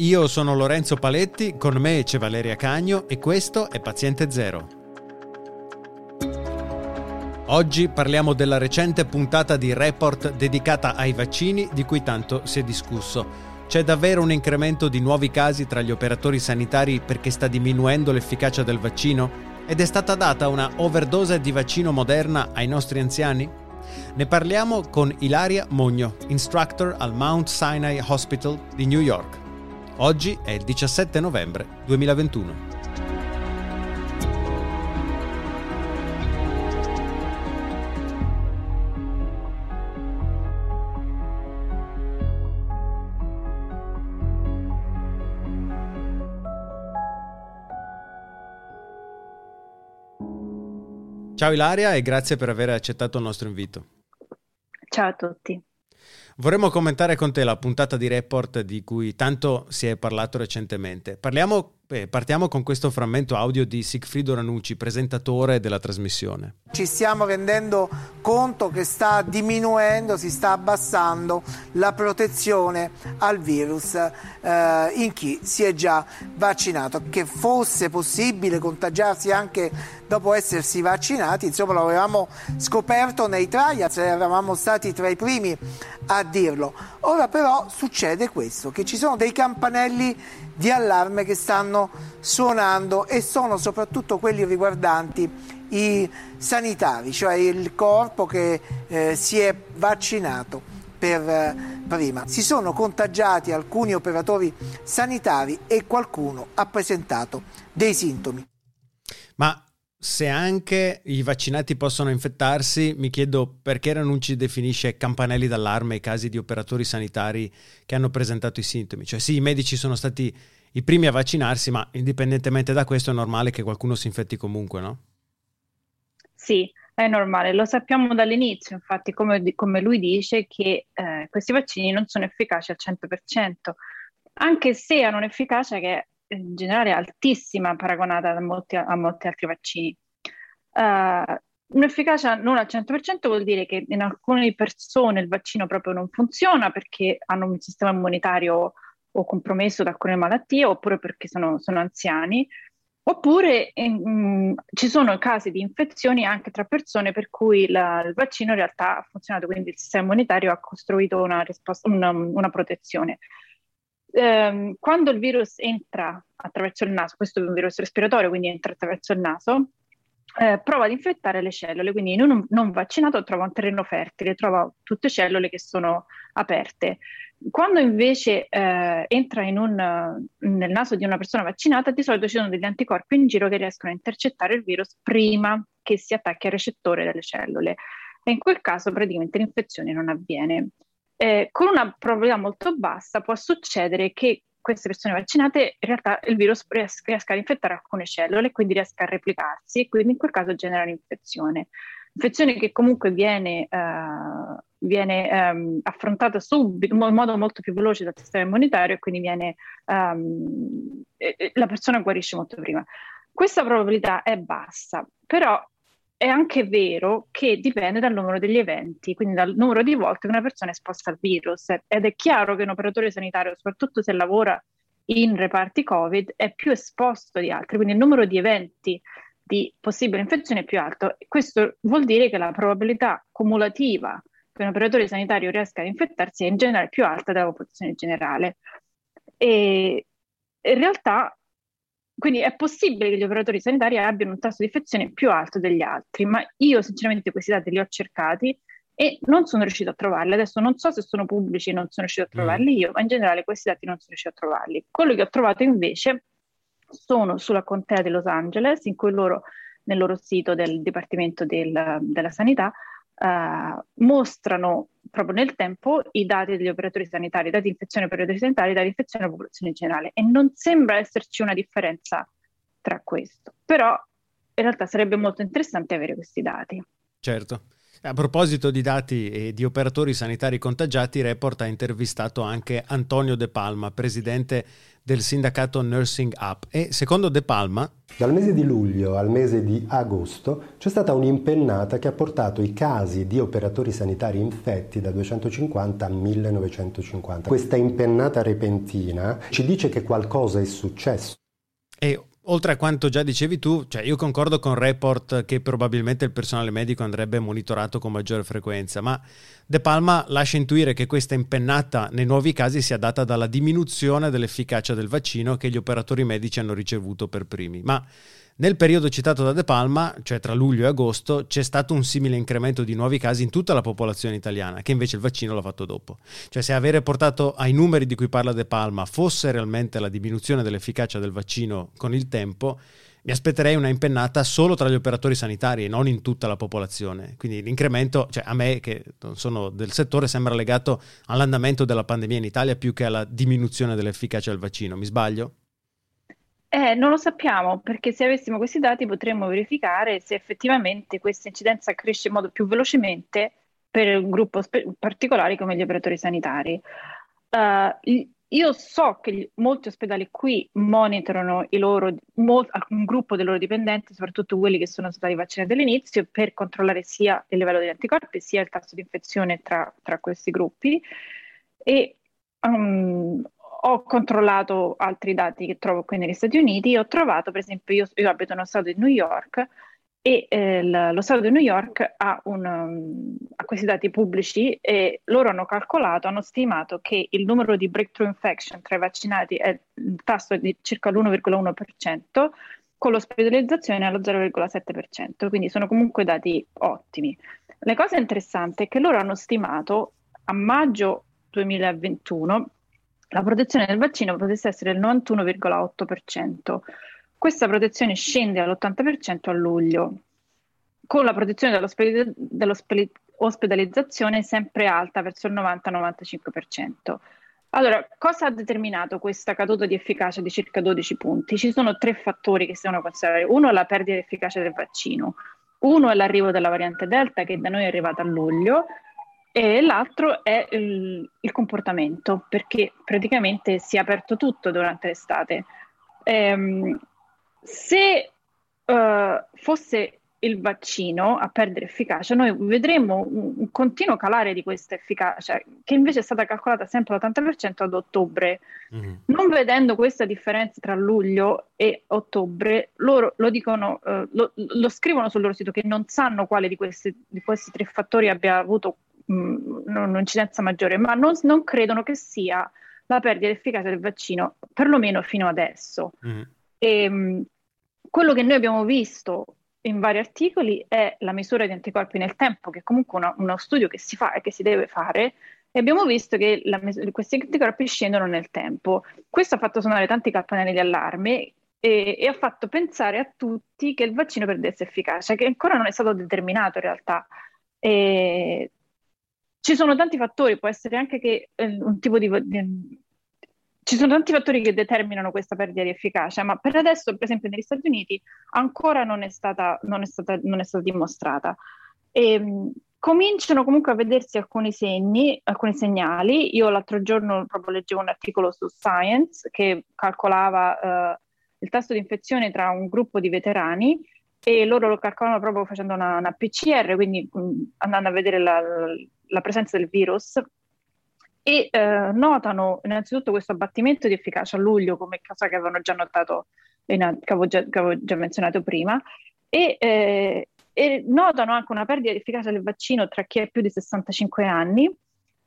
Io sono Lorenzo Paletti, con me c'è Valeria Cagno e questo è Paziente Zero. Oggi parliamo della recente puntata di Report dedicata ai vaccini di cui tanto si è discusso. C'è davvero un incremento di nuovi casi tra gli operatori sanitari perché sta diminuendo l'efficacia del vaccino? Ed è stata data una overdose di vaccino moderna ai nostri anziani? Ne parliamo con Ilaria Mogno, instructor al Mount Sinai Hospital di New York. Oggi è il 17 novembre 2021. Ciao Ilaria e grazie per aver accettato il nostro invito. Ciao a tutti. Vorremmo commentare con te la puntata di report di cui tanto si è parlato recentemente. Parliamo Beh, partiamo con questo frammento audio di Sigfrido Ranucci, presentatore della trasmissione. Ci stiamo rendendo conto che sta diminuendo, si sta abbassando la protezione al virus eh, in chi si è già vaccinato. Che fosse possibile contagiarsi anche dopo essersi vaccinati, insomma lo avevamo scoperto nei trials, eravamo stati tra i primi a dirlo. Ora però succede questo, che ci sono dei campanelli di allarme che stanno suonando e sono soprattutto quelli riguardanti i sanitari, cioè il corpo che eh, si è vaccinato per eh, prima. Si sono contagiati alcuni operatori sanitari e qualcuno ha presentato dei sintomi. Ma se anche i vaccinati possono infettarsi, mi chiedo perché Ranucci definisce campanelli d'allarme i casi di operatori sanitari che hanno presentato i sintomi. Cioè sì, i medici sono stati i primi a vaccinarsi, ma indipendentemente da questo è normale che qualcuno si infetti comunque, no? Sì, è normale, lo sappiamo dall'inizio, infatti come, come lui dice che eh, questi vaccini non sono efficaci al 100%, anche se hanno un'efficacia che in generale altissima paragonata a molti, a molti altri vaccini. Uh, un'efficacia non al 100% vuol dire che in alcune persone il vaccino proprio non funziona perché hanno un sistema immunitario o compromesso da alcune malattie oppure perché sono, sono anziani. Oppure mh, ci sono casi di infezioni anche tra persone per cui la, il vaccino in realtà ha funzionato, quindi il sistema immunitario ha costruito una, risposta, una, una protezione ehm, quando il virus entra attraverso il naso, questo è un virus respiratorio, quindi entra attraverso il naso, eh, prova ad infettare le cellule, quindi in un non vaccinato trova un terreno fertile, trova tutte cellule che sono aperte. Quando invece eh, entra un, nel naso di una persona vaccinata, di solito ci sono degli anticorpi in giro che riescono a intercettare il virus prima che si attacchi al recettore delle cellule. E in quel caso praticamente l'infezione non avviene eh, con una probabilità molto bassa può succedere che queste persone vaccinate in realtà il virus riesca, a infettare alcune cellule quindi riesca a replicarsi e quindi in quel caso genera un'infezione. Infezione che comunque viene, uh, viene um, affrontata subito, in modo molto più veloce dal sistema immunitario e quindi viene, um, la persona guarisce molto prima. Questa probabilità è bassa, però è anche vero che dipende dal numero degli eventi, quindi dal numero di volte che una persona è esposta al virus. Ed è chiaro che un operatore sanitario, soprattutto se lavora in reparti Covid, è più esposto di altri, quindi il numero di eventi di possibile infezione è più alto. Questo vuol dire che la probabilità cumulativa che un operatore sanitario riesca ad infettarsi è in generale più alta della popolazione generale. E in realtà quindi è possibile che gli operatori sanitari abbiano un tasso di infezione più alto degli altri, ma io sinceramente questi dati li ho cercati e non sono riuscito a trovarli. Adesso non so se sono pubblici, non sono riuscito a trovarli mm. io, ma in generale questi dati non sono riuscito a trovarli. Quello che ho trovato invece sono sulla contea di Los Angeles, in cui loro, nel loro sito del Dipartimento del, della Sanità, uh, mostrano proprio nel tempo i dati degli operatori sanitari, dati di infezione degli operatori sanitari, i dati di infezione della popolazione generale e non sembra esserci una differenza tra questo, però in realtà sarebbe molto interessante avere questi dati. Certo. A proposito di dati e di operatori sanitari contagiati, Report ha intervistato anche Antonio De Palma, presidente del sindacato Nursing Up e secondo De Palma dal mese di luglio al mese di agosto c'è stata un'impennata che ha portato i casi di operatori sanitari infetti da 250 a 1950. Questa impennata repentina ci dice che qualcosa è successo. E oltre a quanto già dicevi tu, cioè io concordo con Report che probabilmente il personale medico andrebbe monitorato con maggiore frequenza, ma De Palma lascia intuire che questa impennata nei nuovi casi sia data dalla diminuzione dell'efficacia del vaccino che gli operatori medici hanno ricevuto per primi. Ma nel periodo citato da De Palma, cioè tra luglio e agosto, c'è stato un simile incremento di nuovi casi in tutta la popolazione italiana, che invece il vaccino l'ha fatto dopo. Cioè se avere portato ai numeri di cui parla De Palma fosse realmente la diminuzione dell'efficacia del vaccino con il tempo, mi aspetterei una impennata solo tra gli operatori sanitari e non in tutta la popolazione. Quindi l'incremento, cioè a me che non sono del settore, sembra legato all'andamento della pandemia in Italia più che alla diminuzione dell'efficacia del vaccino. Mi sbaglio? Eh, non lo sappiamo perché se avessimo questi dati potremmo verificare se effettivamente questa incidenza cresce in modo più velocemente per un gruppo spe- particolare come gli operatori sanitari. Uh, io so che gli, molti ospedali qui monitorano loro, mo, un gruppo dei loro dipendenti, soprattutto quelli che sono stati vaccinati all'inizio, per controllare sia il livello degli anticorpi sia il tasso di infezione tra, tra questi gruppi. E um, ho controllato altri dati che trovo qui negli Stati Uniti, ho trovato, per esempio, io, io abito nello stato di New York e eh, lo Stato di New York ha, un, um, ha, questi dati pubblici e loro hanno calcolato, hanno stimato che il numero di breakthrough infection tra i vaccinati è il tasso di circa l'1,1%, con l'ospedalizzazione allo 0,7%, quindi sono comunque dati ottimi. La cosa interessante è che loro hanno stimato a maggio 2021 la protezione del vaccino potesse essere del 91,8%. Questa protezione scende all'80% a luglio, con la protezione dell'ospedalizzazione sempre alta verso il 90-95%. Allora, cosa ha determinato questa caduta di efficacia di circa 12 punti? Ci sono tre fattori che si devono considerare. Uno è la perdita di efficacia del vaccino, uno è l'arrivo della variante Delta che da noi è arrivata a luglio e l'altro è il, il, comportamento, perché praticamente si è aperto tutto durante l'estate. Ehm, se uh, fosse il vaccino a perdere efficacia, noi vedremo un, un, continuo calare di questa efficacia, che invece è stata calcolata sempre all'80% ad ottobre. Mm-hmm. Non vedendo questa differenza tra luglio e ottobre, loro lo dicono, uh, lo, lo, scrivono sul loro sito che non sanno quale di questi, di questi tre fattori abbia avuto un'incidenza maggiore, ma non, non, credono che sia la perdita di efficacia del vaccino, perlomeno fino adesso. Mm. E, mh, quello che noi abbiamo visto in vari articoli è la misura di anticorpi nel tempo, che è comunque uno, uno studio che si fa e che si deve fare, e abbiamo visto che la, questi anticorpi scendono nel tempo. Questo ha fatto suonare tanti campanelli di allarme e, e, ha fatto pensare a tutti che il vaccino perdesse efficacia, che ancora non è stato determinato in realtà. E ci sono tanti fattori, può essere anche che eh, un tipo di, di, Ci sono tanti fattori che determinano questa perdita di efficacia, ma per adesso, per esempio negli Stati Uniti, ancora non è stata, non è stata, non è stata dimostrata. E, ehm, cominciano comunque a vedersi alcuni segni, alcuni segnali. Io l'altro giorno proprio leggevo un articolo su Science che calcolava uh, il tasso di infezione tra un gruppo di veterani e loro lo calcolano proprio facendo una, una PCR, quindi mh, andando a vedere la, la presenza del virus e eh, notano innanzitutto questo abbattimento di efficacia a luglio come cosa che avevano già notato, in, che, avevo già, che, avevo già, menzionato prima e, eh, e, notano anche una perdita di efficacia del vaccino tra chi ha più di 65 anni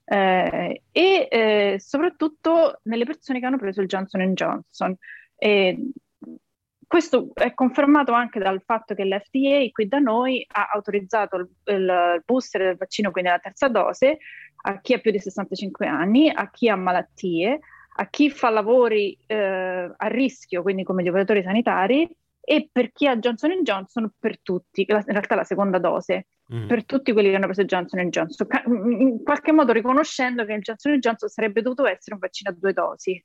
eh, e eh, soprattutto nelle persone che hanno preso il Johnson Johnson. E questo è confermato anche dal fatto che l'FDA qui da noi ha autorizzato il, il booster del vaccino, quindi la terza dose, a chi ha più di 65 anni, a chi ha malattie, a chi fa lavori eh, a rischio, quindi come gli operatori sanitari, e per chi ha Johnson Johnson per tutti, in realtà la seconda dose, mm. per tutti quelli che hanno preso Johnson Johnson, in qualche modo riconoscendo che il Johnson Johnson sarebbe dovuto essere un vaccino a due dosi.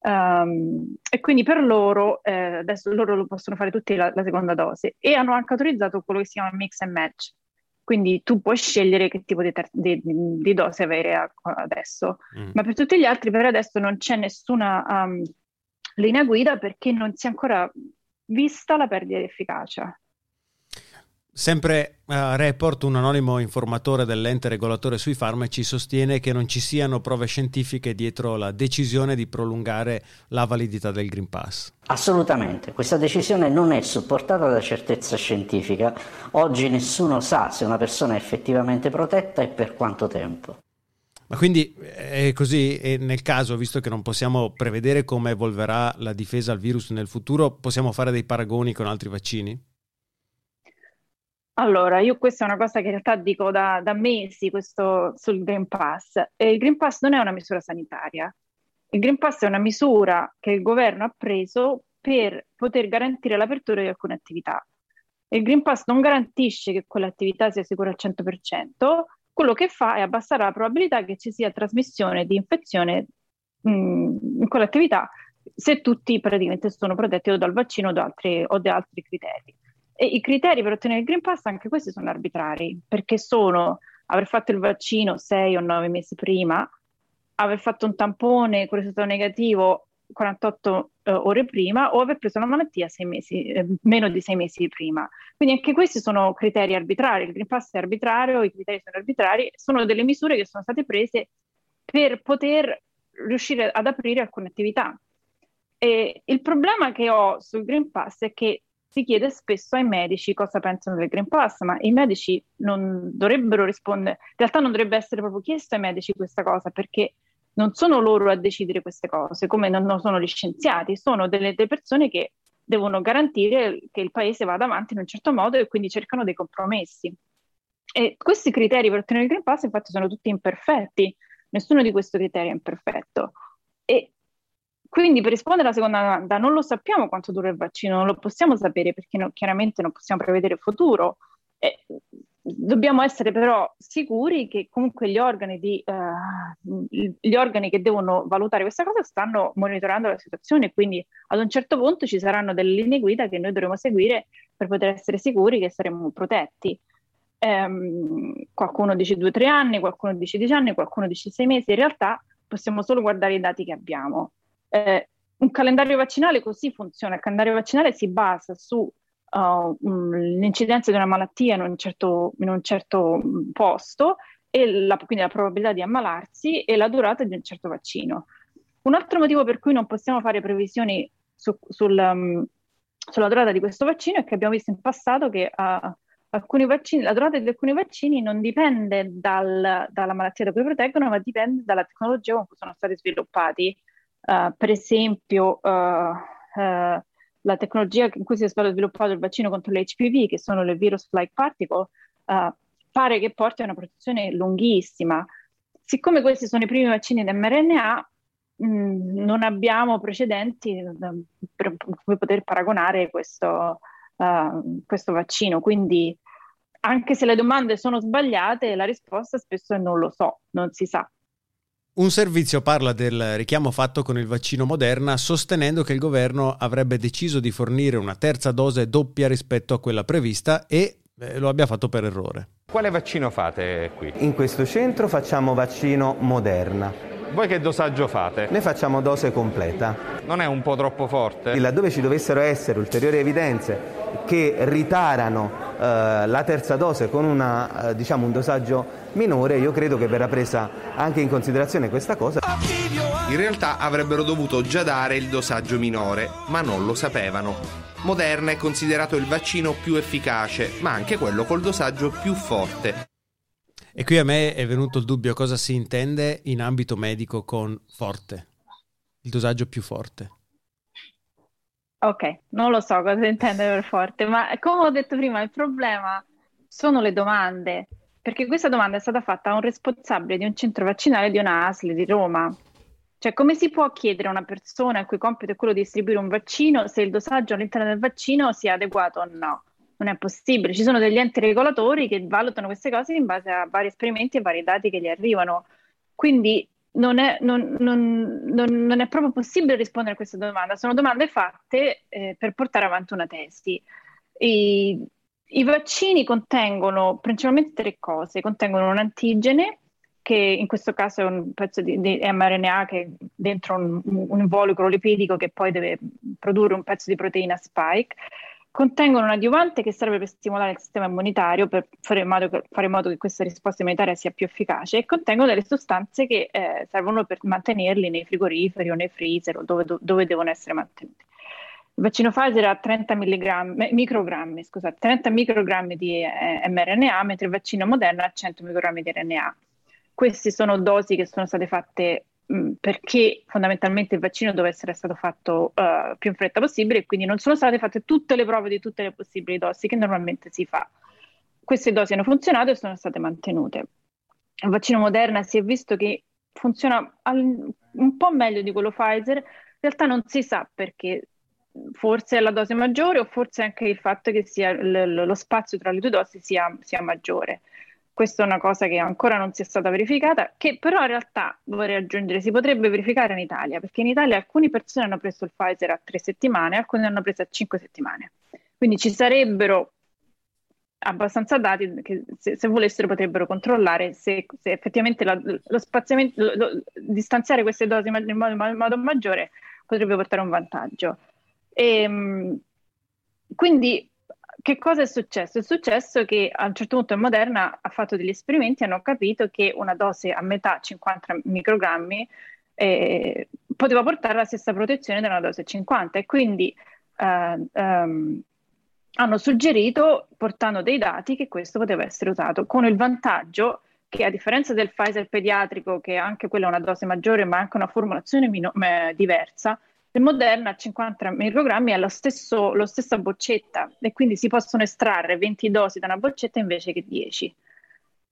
Um, e quindi per loro, eh, adesso loro lo possono fare tutti la, la, seconda dose e hanno anche autorizzato quello che si chiama mix and match. quindi tu puoi scegliere che tipo di, ter- di, di dose avere adesso, mm. ma per tutti gli altri per adesso non c'è nessuna um, linea guida perché non si è ancora vista la perdita di efficacia. Sempre a Report, un anonimo informatore dell'ente regolatore sui farmaci sostiene che non ci siano prove scientifiche dietro la decisione di prolungare la validità del Green Pass. Assolutamente, questa decisione non è supportata da certezza scientifica. Oggi nessuno sa se una persona è effettivamente protetta e per quanto tempo. Ma quindi è così, e nel caso, visto che non possiamo prevedere come evolverà la difesa al virus nel futuro, possiamo fare dei paragoni con altri vaccini? Allora, io questa è una cosa che in realtà dico da, da mesi questo, sul Green Pass. E il Green Pass non è una misura sanitaria. Il Green Pass è una misura che il governo ha preso per poter garantire l'apertura di alcune attività. Il Green Pass non garantisce che quell'attività sia sicura al 100%, quello che fa è abbassare la probabilità che ci sia trasmissione di infezione mh, in quell'attività se tutti praticamente sono protetti o dal vaccino o da altri, o da altri criteri. E i criteri per ottenere il Green Pass, anche questi sono arbitrari, perché sono aver fatto il vaccino sei o nove mesi prima, aver fatto un tampone con risultato negativo 48 eh, ore prima o aver preso la malattia mesi, eh, meno di sei mesi prima. Quindi anche questi sono criteri arbitrari, il Green Pass è arbitrario, i criteri sono arbitrari, sono delle misure che sono state prese per poter riuscire ad aprire alcune attività. E il problema che ho sul Green Pass è che si chiede spesso ai medici cosa pensano del Green Pass, ma i medici non dovrebbero rispondere, in realtà non dovrebbe essere proprio chiesto ai medici questa cosa, perché non sono loro a decidere queste cose, come non sono gli scienziati, sono delle, delle persone che devono garantire che il paese vada avanti in un certo modo e quindi cercano dei compromessi. E questi criteri per ottenere il Green Pass infatti sono tutti imperfetti, nessuno di questi criteri è imperfetto. E quindi per rispondere alla seconda domanda, non lo sappiamo quanto dura il vaccino, non lo possiamo sapere perché no, chiaramente non possiamo prevedere il futuro. Eh, dobbiamo essere però sicuri che comunque gli organi, di, uh, gli organi che devono valutare questa cosa stanno monitorando la situazione, quindi ad un certo punto ci saranno delle linee guida che noi dovremo seguire per poter essere sicuri che saremo protetti. Um, qualcuno dice due o tre anni, qualcuno dice dieci anni, qualcuno dice sei mesi, in realtà possiamo solo guardare i dati che abbiamo. Eh, un calendario vaccinale così funziona, il calendario vaccinale si basa su uh, di una malattia in un certo, in un certo posto e la, quindi la probabilità di ammalarsi e la durata di un certo vaccino. Un altro motivo per cui non possiamo fare previsioni su, sul, um, sulla durata di questo vaccino è che abbiamo visto in passato che uh, vaccini, la durata di alcuni vaccini non dipende dal, dalla malattia da cui proteggono, ma dipende dalla tecnologia con cui sono stati sviluppati. Uh, per esempio, uh, uh, la tecnologia in cui si è stato sviluppato il vaccino contro l'HPV, che sono le virus-like particle, pare che porti a una protezione lunghissima. Siccome questi sono i primi vaccini di mRNA, mh, mm, non abbiamo precedenti per cui poter paragonare questo, questo vaccino. Quindi, anche se le domande sono sbagliate, la risposta spesso è non lo so, non si sa. Un servizio parla del richiamo fatto con il vaccino Moderna sostenendo che il governo avrebbe deciso di fornire una terza dose doppia rispetto a quella prevista e eh, lo abbia fatto per errore. Quale vaccino fate qui? In questo centro facciamo vaccino Moderna. Voi che dosaggio fate? Noi facciamo dose completa. Non è un po' troppo forte? E laddove ci dovessero essere ulteriori evidenze che ritarano eh, la terza dose con una, eh, diciamo un dosaggio minore, io credo che verrà presa anche in considerazione questa cosa. In realtà avrebbero dovuto già dare il dosaggio minore, ma non lo sapevano. Moderna è considerato il vaccino più efficace, ma anche quello col dosaggio più forte. E qui a me è venuto il dubbio cosa si intende in ambito medico con forte, il dosaggio più forte. Ok, non lo so cosa intende per forte, ma come ho detto prima, il problema sono le domande, perché questa domanda è stata fatta a un responsabile di un centro vaccinale di una ASL di Roma. Cioè, come si può chiedere a una persona il cui compito è quello di distribuire un vaccino se il dosaggio all'interno del vaccino sia adeguato o no? Non è possibile. Ci sono degli enti regolatori che valutano queste cose in base a vari esperimenti e vari dati che gli arrivano. Quindi non è, non, non, non è, proprio possibile rispondere a questa domanda. Sono domande fatte eh, per portare avanti una tesi. E I vaccini contengono principalmente tre cose, contengono un antigene, che in questo caso è un pezzo di, di mRNA che è dentro un, un involucro lipidico che poi deve produrre un pezzo di proteina spike, contengono un adiuvante che serve per stimolare il sistema immunitario, per fare in modo che, in modo che questa risposta immunitaria sia più efficace, e contengono delle sostanze che eh, servono per mantenerli nei frigoriferi o nei freezer o dove, dove devono essere mantenuti. Il vaccino Pfizer ha 30 microgrammi, scusate, 30 microgrammi di eh, mRNA, mentre il vaccino Moderna ha 100 microgrammi di RNA. Queste sono dosi che sono state fatte perché fondamentalmente il vaccino deve essere stato fatto uh, più in fretta possibile e quindi non sono state fatte tutte le prove di tutte le possibili dosi che normalmente si fa. Queste dosi hanno funzionato e sono state mantenute. Il vaccino Moderna si è visto che funziona al, un po' meglio di quello Pfizer, in realtà non si sa perché forse è la dose maggiore o forse anche il fatto che sia l- lo spazio tra le due dosi sia, sia, maggiore. Questa è una cosa che ancora non si è stata verificata, che però in realtà vorrei aggiungere si potrebbe verificare in Italia, perché in Italia alcune persone hanno preso il Pfizer a tre settimane, alcune hanno preso a cinque settimane. Quindi ci sarebbero abbastanza dati che se, se volessero potrebbero controllare se, se effettivamente la, lo spaziamento, lo, lo, distanziare queste dosi in modo, in modo maggiore potrebbe portare un vantaggio. E, ehm, quindi che cosa è successo? È successo che a un certo punto in Moderna ha fatto degli esperimenti e hanno capito che una dose a metà 50 microgrammi eh, poteva portare la stessa protezione della dose 50 e quindi eh, ehm, hanno suggerito, portando dei dati, che questo poteva essere usato, con il vantaggio che a differenza del Pfizer pediatrico, che anche quella è una dose maggiore ma anche una formulazione mino- diversa, il Moderna a 50 microgrammi è lo stesso, lo stessa boccetta e quindi si possono estrarre 20 dosi da una boccetta invece che 10.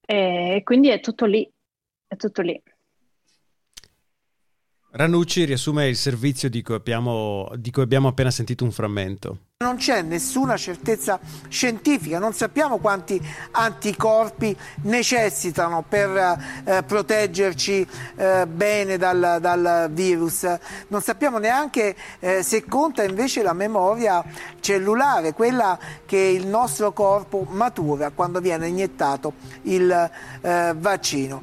E quindi è tutto lì, è tutto lì. Ranucci riassume il servizio di cui, abbiamo, di cui abbiamo appena sentito un frammento. Non c'è nessuna certezza scientifica, non sappiamo quanti anticorpi necessitano per eh, proteggerci eh, bene dal, dal, virus, non sappiamo neanche eh, se conta invece la memoria cellulare, quella che il nostro corpo matura quando viene iniettato il eh, vaccino.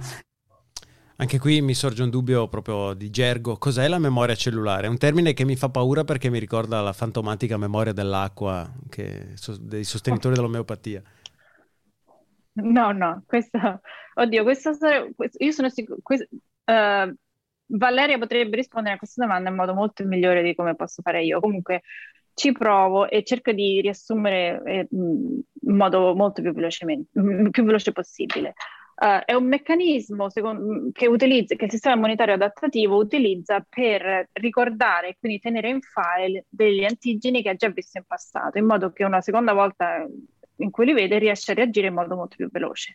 Anche qui mi sorge un dubbio proprio di gergo. Cos'è la memoria cellulare? È un termine che mi fa paura perché mi ricorda la fantomatica memoria dell'acqua che, dei sostenitori dell'omeopatia. No, no, questa... Oddio, questa storia... Io sono sicuro... Questa, uh, Valeria potrebbe rispondere a questa domanda in modo molto migliore di come posso fare io. Comunque ci provo e cerco di riassumere eh, in modo molto più, più veloce possibile. Uh, è un meccanismo secondo, che, utilizza, che il sistema immunitario adattativo utilizza per ricordare e quindi tenere in file degli antigeni che ha già visto in passato, in modo che una seconda volta in cui li vede riesce a reagire in modo molto più veloce.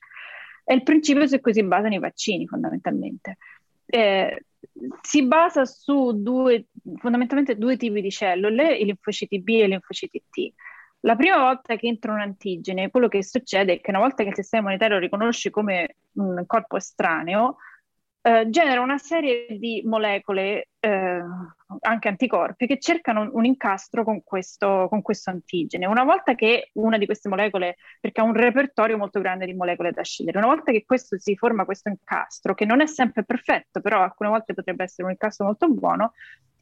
È il principio su cui si basano i vaccini fondamentalmente. Eh, si basa su due, fondamentalmente due tipi di cellule, i linfociti B e i linfociti T. La prima volta che entra un antigene, quello che succede è che una volta che il sistema immunitario lo riconosce come un corpo estraneo, eh, genera una serie di molecole, eh, anche anticorpi, che cercano un, incastro con questo, con questo, antigene. Una volta che una di queste molecole, perché ha un repertorio molto grande di molecole da scegliere, una volta che questo si forma questo incastro, che non è sempre perfetto, però alcune volte potrebbe essere un incastro molto buono,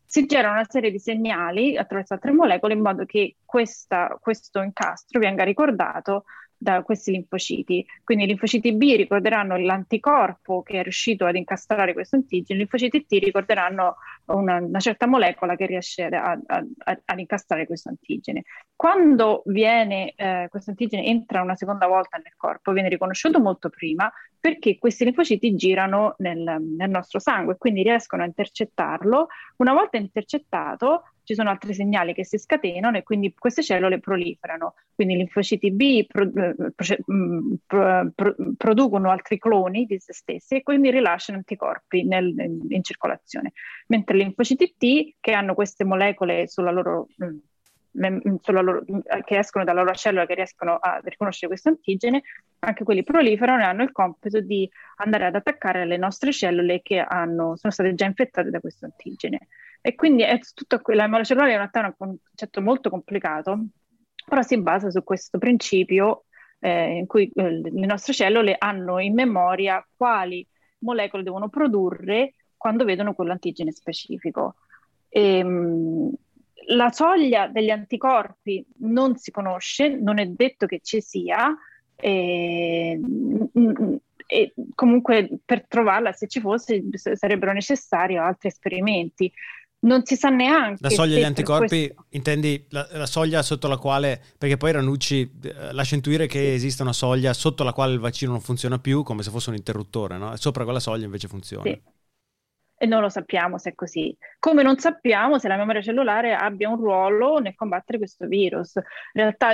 si generano una serie di segnali attraverso altre molecole in modo che questa, questo incastro venga ricordato da questi linfociti. Quindi i linfociti B ricorderanno l'anticorpo che è riuscito ad incastrare questo antigene, i linfociti T ricorderanno una, una certa molecola che riesce a, a, a, ad incastrare questo antigene. Quando viene, eh, questo antigene entra una seconda volta nel corpo, viene riconosciuto molto prima perché questi linfociti girano nel, nel nostro sangue, quindi riescono a intercettarlo. Una volta intercettato, ci sono altri segnali che si scatenano e quindi queste cellule proliferano. Quindi i linfociti B pro, eh, mm, pro, pro, producono altri cloni di se stessi e quindi rilasciano anticorpi nel, in, in, circolazione. Mentre i linfociti T, che hanno queste molecole sulla loro mm, loro, che escono dalla loro cellula che riescono a riconoscere questo antigene, anche quelli proliferano e hanno il compito di andare ad attaccare le nostre cellule che hanno, sono state già infettate da questo antigene. E quindi è tutto, la memoria cellulare in realtà è un concetto molto complicato però si basa su questo principio eh, in cui eh, le nostre cellule hanno in memoria quali molecole devono produrre quando vedono quell'antigene specifico. E, ehm, la soglia degli anticorpi non si conosce, non è detto che ci sia, e, e comunque per trovarla, se ci fosse, sarebbero necessari altri esperimenti. Non si sa neanche. La soglia degli anticorpi, questo... intendi la, la, soglia sotto la quale, perché poi Ranucci eh, lascia intuire che esista una soglia sotto la quale il vaccino non funziona più, come se fosse un interruttore, no? Sopra quella soglia invece funziona. Sì e non lo sappiamo se è così. Come non sappiamo se la memoria cellulare abbia un ruolo nel combattere questo virus. In realtà,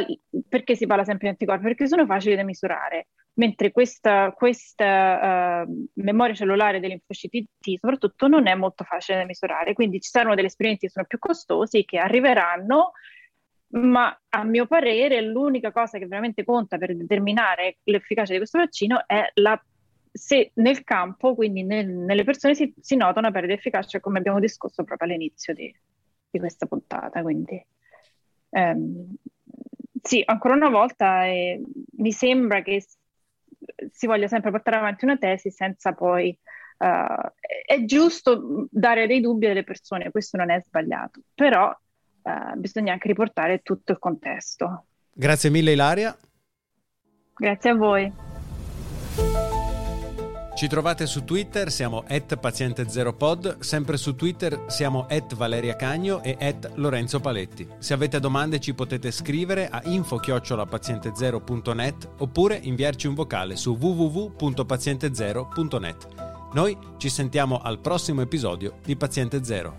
perché si parla sempre di anticorpi? Perché sono facili da misurare, mentre questa, questa uh, memoria cellulare dei linfociti T soprattutto non è molto facile da misurare, quindi ci saranno degli esperimenti che sono più costosi che arriveranno ma a mio parere l'unica cosa che veramente conta per determinare l'efficacia di questo vaccino è la se nel campo, quindi nel, nelle persone, si, si, nota una perdita di efficacia, come abbiamo discusso proprio all'inizio di, di questa puntata. Quindi, ehm, sì, ancora una volta eh, mi sembra che si voglia sempre portare avanti una tesi senza poi... Uh, è giusto dare dei dubbi alle persone, questo non è sbagliato, però uh, bisogna anche riportare tutto il contesto. Grazie mille Ilaria. Grazie a voi. Ci trovate su Twitter, siamo at paziente0pod, sempre su Twitter siamo at Valeria Cagno e at Lorenzo Paletti. Se avete domande ci potete scrivere a info-paziente0.net oppure inviarci un vocale su www.paziente0.net. Noi ci sentiamo al prossimo episodio di Paziente Zero.